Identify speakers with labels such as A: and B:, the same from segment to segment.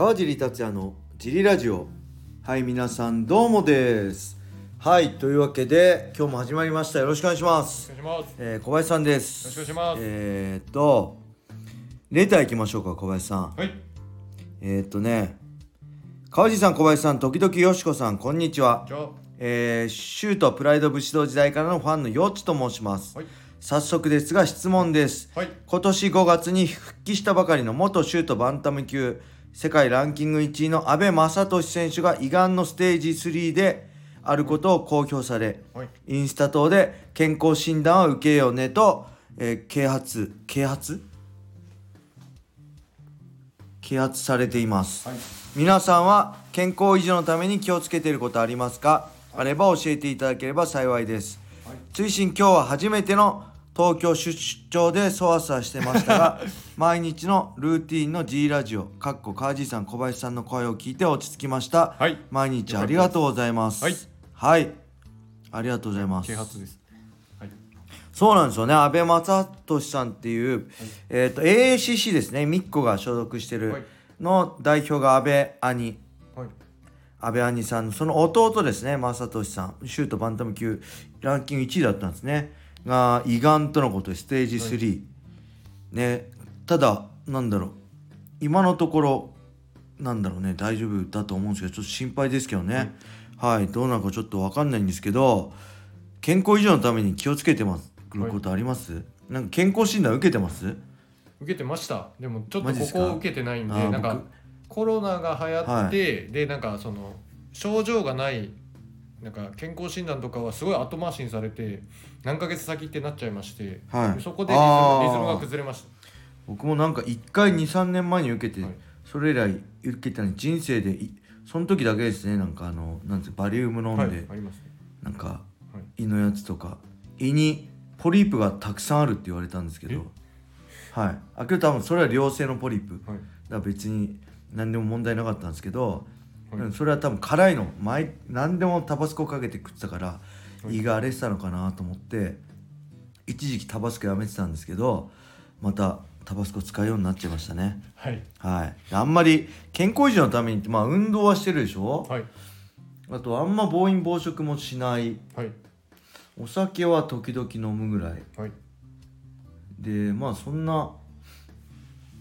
A: 川尻達也のジリラジオ。はい皆さんどうもです。はいというわけで今日も始まりました。よろしくお願いします、
B: お願いします。
A: えー小林さんです。
B: よろしくお願いします。
A: えー、っとレター行きましょうか小林さん。
B: はい。
A: えー、っとね川尻さん小林さん時々よしこさんこんにちは。えー、シュートプライド武士道時代からのファンのよっちと申します、
B: はい。
A: 早速ですが質問です、
B: はい。
A: 今年5月に復帰したばかりの元シュートバンタム級世界ランキング1位の阿部正俊選手が胃がんのステージ3であることを公表され、
B: はい。
A: インスタ等で健康診断を受けようねと、えー啓発啓発？啓発されています、
B: はい。
A: 皆さんは健康維持のために気をつけていることありますか？あれば教えていただければ幸いです、
B: はい。
A: 追伸今日は初めての東京出張でそわそわしてましたが 毎日のルーティンの G ラジオかっこ川地さん小林さんの声を聞いて落ち着きました、
B: はい。
A: 毎日ありがとうございます。
B: はい、
A: はい。ありがとうございます。
B: 啓発です。はい。
A: そうなんですよね。安倍正俊さんっていう、えっ、と AACC ですね。ミッコが所属して
B: はい
A: るの代表が安倍兄。
B: はい。
A: 安倍兄さんのその弟ですね。正俊さん。シュートバンタム級ランキング1位だったんですねが胃がんとのことでステージ3、ね。ただなんだろう。今のところなんだろうね。大丈夫だと思うんですけどちょっと心配ですけどね、はい。どうなるかちょっと分かんないんですけど健康維持のために気をつけてます。ることあります、なんか健康診断受けてます？
B: 受けてました。でも、ちょっとここ受けてないんで、なんか
A: 僕。
B: コロナが流行って、
A: は
B: で、なんか、その。症状がない。なんか健康診断とかはすごい後回しにされて何ヶ月先ってなっちゃいまして、
A: はい。
B: そこでリズムリズムが崩れまし
A: 僕もなんか1回23年前に受けて、
B: はい。
A: それ以来受けたのに人生でいその時だけですねなんかあのなんてバリウム飲ん
B: た
A: で、
B: はいありますね。
A: なんか
B: はい。
A: 胃のやつとか胃にポリープがたくさんあるって言われたんですけどはい。あけど多分それは良性のポリープ。だか
B: はい
A: ら別に何でも問題なかったんですけど、
B: はい
A: うん。それは多分辛いの。毎何でもタバスコかけて食ってたから、
B: い。
A: 胃が荒れてたのかなと思って一時期タバスコやめてたんですけどまたタバスコ使うようになっちゃいましたね。
B: はい。
A: はい。あんまり健康維持のためにってまあ運動はしてるでしょ、
B: はい。
A: あとあんま暴飲暴食もしない。
B: はい。
A: お酒は時々飲むぐらい。
B: はい。
A: でまあそんな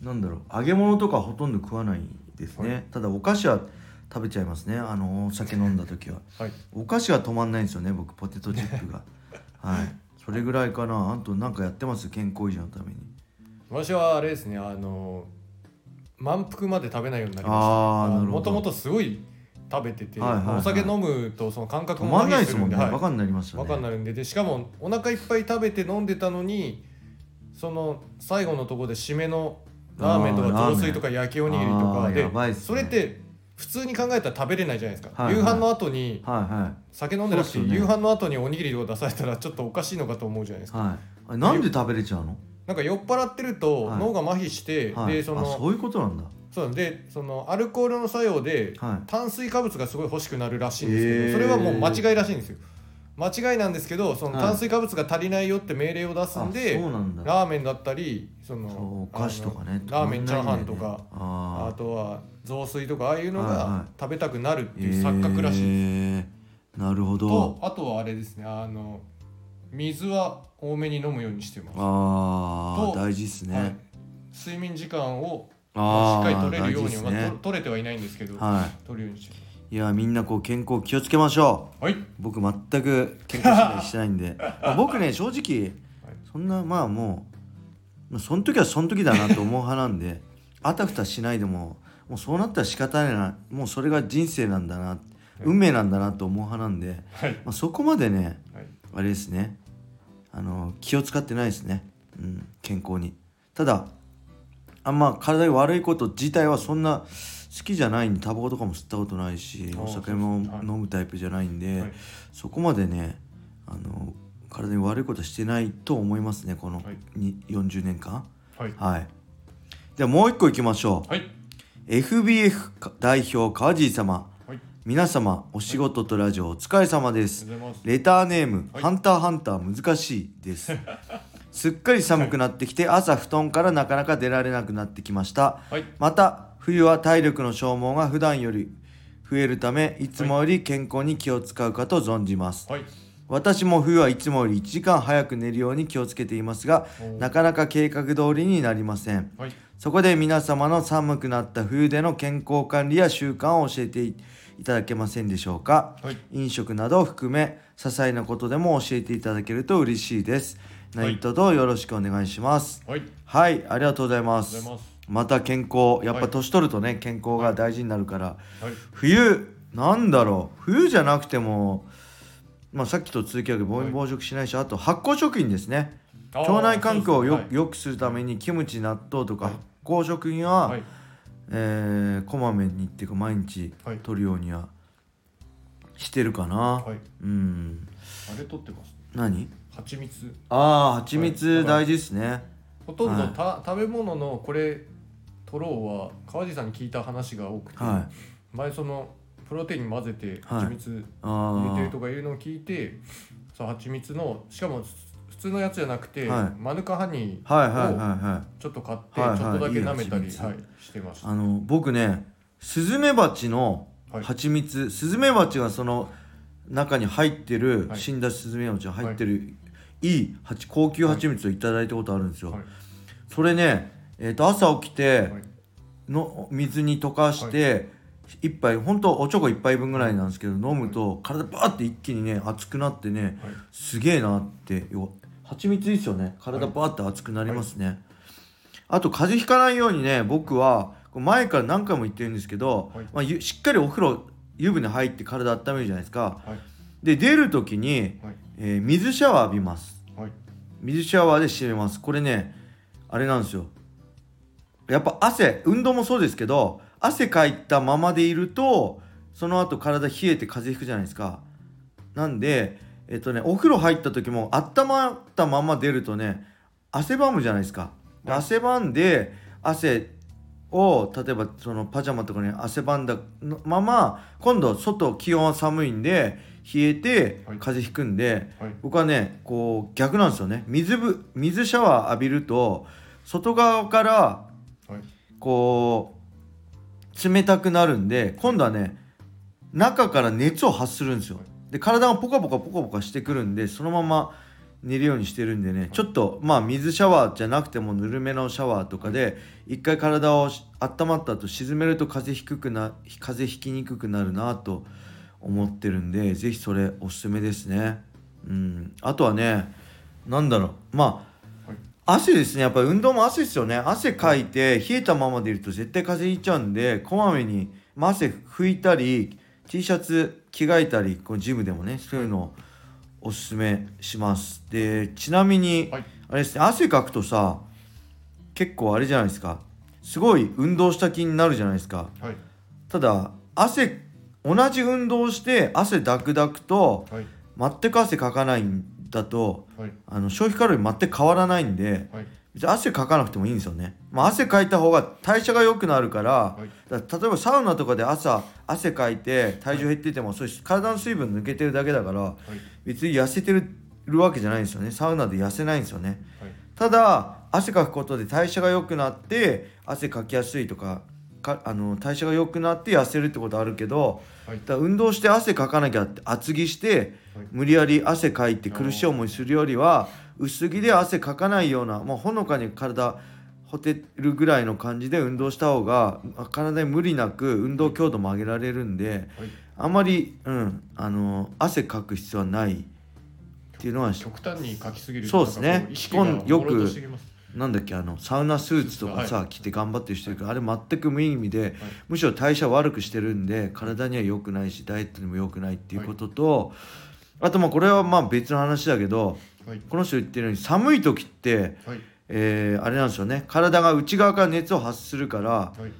A: なんだろう。揚げ物とかほとんど食わないですね、
B: はい。
A: ただお菓子は食べちゃいますね。あのお酒飲んだ時は。
B: はい。
A: お菓子は止まんないんですよね僕ポテトチップが。はい。それぐらいかな。あとなんかやってます？健康維持のために。
B: 私はあれですねあの満腹まで食べないようになりました。
A: あーなるほど。
B: もともとすごい食べてて、
A: はいはいはい。
B: お酒飲むとその感覚
A: 止まんないですもんね、
B: はい。
A: バカになりますよね。
B: バカになるんででしかもお腹いっぱい食べて飲んでたのにその最後のところで締めのラーメンとか雑炊とか焼きおにぎりとかでそれって普通に考えたら食べれないじゃないですか、
A: はいはい。
B: 夕飯の後に
A: は
B: 酒飲んでなくて、
A: ね。
B: 夕飯の後におにぎりとか出されたらちょっとおかしいのかと思うじゃないですか、
A: いはい。なんで食べれちゃうの、
B: なんか酔っ払ってると
A: はい。
B: 脳が麻痺して、
A: はい、
B: でその
A: あそういうことなんだ。
B: そうなんでそのアルコールの作用で
A: はい。
B: 炭水化物がすごい欲しくなるらしいんですけど、それはもう間違いらしいんですよ。間違いなんですけどその
A: はい。
B: 炭水化物が足りないよって命令を出すん
A: あ
B: で、
A: そうなんだ。
B: ラーメンだったりその
A: お菓子とかね。
B: ラーメンチャーハンとか
A: あ
B: あとは雑炊とかああいうのが
A: はいは
B: 食べたくなるって
A: ー
B: いう錯覚らしいです、
A: えー。なるほ
B: と
A: ど
B: あとはあれですね。あの水は多めに飲むようにしてます、と
A: ああ大事っすね、
B: はい、睡眠時間をしっかり取れるようには、まあと取れてはいないんですけど、
A: は
B: 取るようにして
A: いいやみんなこう健康気をつけましょう。
B: はい。
A: 僕全く健康診断してないんで。まあ僕ね正直そんなまあもうまあその時はその時だなと思う派なんであたふたしないでももうそうなったら仕方ないな。もうそれが人生なんだな、運命なんだなと思う派なんで、
B: はい。
A: まあ、そこまでね
B: はい。
A: あれですね。あの気を使ってないですね、うん、健康に。ただあんま体に悪いこと自体はそんな好きじゃないんでタバコとかも吸ったことないしお酒も飲むタイプじゃないんで、
B: はい。
A: そこまでねあの体に悪いことしてないと思いますねこの
B: はい。
A: に40年間。
B: はい。
A: はい。ではもう一個いきましょう。
B: はい
A: FBF 代表川尻様
B: はい。
A: 皆様お仕事とラジオお疲れ様です。レターネーム、
B: はい。
A: ハンターハンター難しいです。すっかり寒くなってきて朝布団からなかなか出られなくなってきました。
B: はい。
A: また冬は体力の消耗が普段より増えるためいつもより健康に気を使うかと存じます、
B: はい。
A: 私も冬はいつもより1時間早く寝るように気をつけていますがなかなか計画通りになりません。
B: はい
A: そこで皆様の寒くなった冬での健康管理や習慣を教えていただけませんでしょうか？
B: はい。
A: 飲食などを含め些細なことでも教えていただけると嬉しいです。
B: はい。
A: 何卒よろしくお願いします。
B: はい。
A: はいあり
B: がとうございます。
A: また健康やっぱ
B: はい。
A: 年取るとね健康が大事になるから
B: はい。
A: 冬なんだろう？冬じゃなくてもまあさっきと続きは暴飲暴食しないしあと発酵食品ですね腸内環境をよ,、
B: そうですね。
A: 良くするためにキムチ納豆とか
B: はい。
A: 発酵食品は、
B: はい。
A: えーこまめにっていうか毎日
B: はい。
A: 取るようにはしてるかな、
B: はい。
A: うん。
B: あれ取ってます？
A: 何？
B: 蜂蜜。
A: ああ蜂
B: はい。
A: 蜜大事ですね、
B: ほとんど
A: はい。
B: た、食べ物のこれ取ろうは川地さんに聞いた話が多くて、
A: はい。
B: 前そのプロテイン混ぜて
A: はい。
B: 蜂蜜
A: あ
B: 入れてる
A: ー
B: とかいうのを聞いて、そう蜂蜜のしかも普通のやつじゃなくて、
A: はい。
B: マヌカハニ
A: はいはいはい
B: ーを
A: はい。
B: ちょっと買って、
A: はいはい。
B: ちょっとだけ舐めたりはい、してました。
A: あの僕ねスズメバチの
B: はい。
A: 蜂蜜、スズメバチがその中に入ってる、
B: はい。
A: 死んだスズメバチが入ってる、い、い蜂高級蜂蜜をいただいたことあるんですよ、
B: はい。
A: それね、えー、と朝起きて
B: はい。
A: の水に溶かして、一杯本当おちょこ一杯分ぐらいなんですけど飲むと体バーって一気にね熱くなってね
B: はい。
A: すげえなってよ蜂蜜いいっすよね。体バーって熱くなりますね、あと風邪ひかないようにね僕は前から何回も言ってるんですけど、
B: はい。
A: まあ、ゆしっかりお風呂湯船入って体温めるじゃないですか。
B: はい。
A: で出る時に、
B: はい。
A: えー水シャワー浴びます。
B: はい。
A: 水シャワーで締めます。これねあれなんですよ。やっぱ汗運動もそうですけど汗かいたままでいるとその後体冷えて風邪ひくじゃないですか。なんでえっとねお風呂入った時も温まったまま出るとね汗ばむじゃないですか。汗ばんで汗を例えばそのパジャマとかに汗ばんだのまま今度外気温は寒いんで冷えて
B: はい。
A: 風邪ひくんで、
B: はい。
A: 僕はねこう逆なんですよね。水ぶ水シャワー浴びると外側から
B: はい。
A: こう冷たくなるんで今度はね中から熱を発するんですよで体がポカポカポカポカしてくるんでそのまま寝るようにしてるんでね。ちょっとまあ水シャワーじゃなくてもぬるめのシャワーとかで一回体をし温まった後沈めると風邪ひくくな風邪ひきにくくなるなと思ってるんでぜひそれおすすめですね。うん。あとはねなんだろう。まあ
B: はい。
A: 汗ですね。やっぱり運動も汗ですよね。汗かいて冷えたままでいると絶対風邪ひいちゃうんでこまめに、まあ、汗拭いたり T シャツ着替えたりこうジムでもねそういうのをおすすめします。でちなみに、
B: はい。
A: あれですね汗かくとさ結構あれじゃないですか。すごい運動した気になるじゃないですか。
B: はい。
A: ただ汗同じ運動をして汗ダクダクと
B: はい。
A: 全く汗かかないんだと
B: はい。
A: あの消費カロリー全く変わらないんで
B: はい
A: 別に汗かかなくてもいいんですよね、まあ、汗かいた方が代謝が良くなるから,、
B: はい。
A: ら例えばサウナとかで朝汗かいて体重減ってても、それ体の水分抜けてるだけだから
B: はい。
A: 別に痩せてるわけじゃないんですよね。サウナで痩せないんですよね。
B: はい。
A: ただ汗かくことで代謝が良くなって汗かきやすいとかかあの代謝が良くなって痩せるってことあるけど
B: はい。
A: だ運動して汗かかなきゃって厚着して
B: はい。
A: 無理やり汗かいて苦しい思いするよりは薄着で汗かかないような、まあ、ほのかに体ほてるぐらいの感じで運動した方がまあ体に無理なく運動強度も上げられるんで
B: はい。
A: あんまり、うん、あの汗かく必要はないっていうのは
B: 極端に書きすぎると
A: そうですね。よくなんだっけあのサウナスーツとかさ、
B: は
A: 着て頑張ってる人いるけどあれ全く無意味で、むしろ代謝悪くしてるんで体には良くないしダイエットにも良くないっていうことと、あとまあこれはまあ別の話だけど
B: はい。
A: この人言ってるように寒い時って、
B: はい。
A: えーあれなんですよね。体が内側から熱を発するから
B: はい。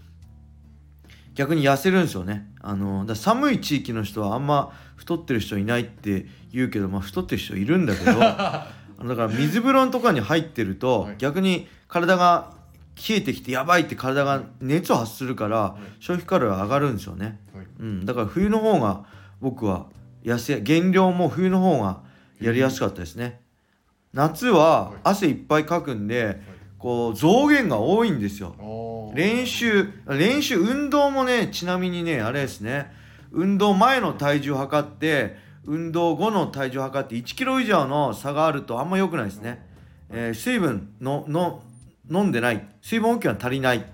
A: 逆に痩せるんですよね。あのだ寒い地域の人はあんま太ってる人いないって言うけど、まあ、太ってる人いるんだけど だから水風呂とかに入ってると、
B: はい。
A: 逆に体が冷えてきてやばいって体が熱を発するから、
B: い。
A: 消費カロリーが上がるんですよね、
B: はい。
A: うん、だから冬の方が僕は痩せ減量も冬の方がやりやすかったですね夏は
B: はい。
A: 汗いっぱいかくんで、こう増減が多いんですよ。練習練習運動もねちなみにねあれですね。運動前の体重測って運動後の体重測って1キロ以上の差があるとあんま良くないですね、えー水分のの飲んでない。水分補給が足りない、
B: はい。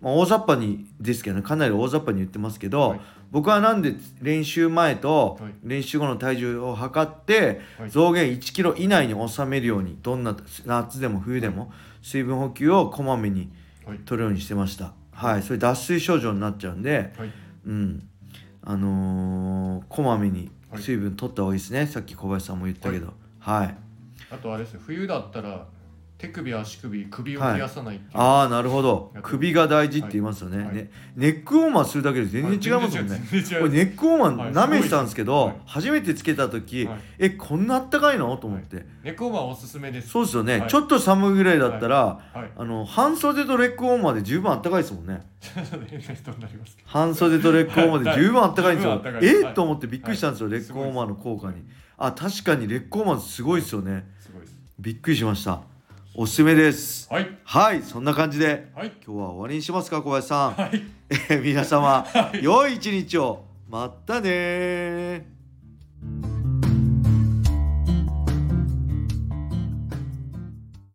A: まあ、大雑把にですけどねかなり大雑把に言ってますけど、
B: はい
A: 僕はなんで練習前と
B: はい。
A: 練習後の体重を測って
B: はい。
A: 増減1キロ以内に収めるようにどんな夏でも冬でも水分補給をこまめに
B: はい
A: 取るようにしてました。はい。それ脱水症状になっちゃうんで
B: はい。
A: うん。あのーこまめに
B: はい。
A: 水分取った方がいいですね、さっき小林さんも言ったけど。はい、
B: あとあれですね冬だったら手首足首首を冷やさないっていう、
A: ああなるほど。首が大事って言いますよね,、
B: はい。はい
A: ねネックウォーマーするだけで全然違いますもんね、これネックウォーマ
B: はい。
A: ー舐めてたんですけど、
B: はい。
A: 初めてつけた時、
B: はい。
A: えこんなあったかいの？と思って、
B: ネックウォーマーおすすめです。
A: そうですよね、
B: はい。
A: ちょっと寒いぐらいだったら、
B: はい。
A: あの半袖とレッグウォーマーで十分あったかいですもんね。半袖とレッグウォーマーで十分あったかいんですよ、え、
B: はい。
A: と思ってびっくりしたんですよ、
B: はい。
A: レッグウォーマーの効果に。あ確かにレッグウォーマーすごいですよね。びっくりしましたおすすめです。
B: はい。
A: はいそんな感じで
B: はい。
A: 今日は終わりにしますか小林さん、
B: はい。
A: え ー皆様、良い一日を。またねー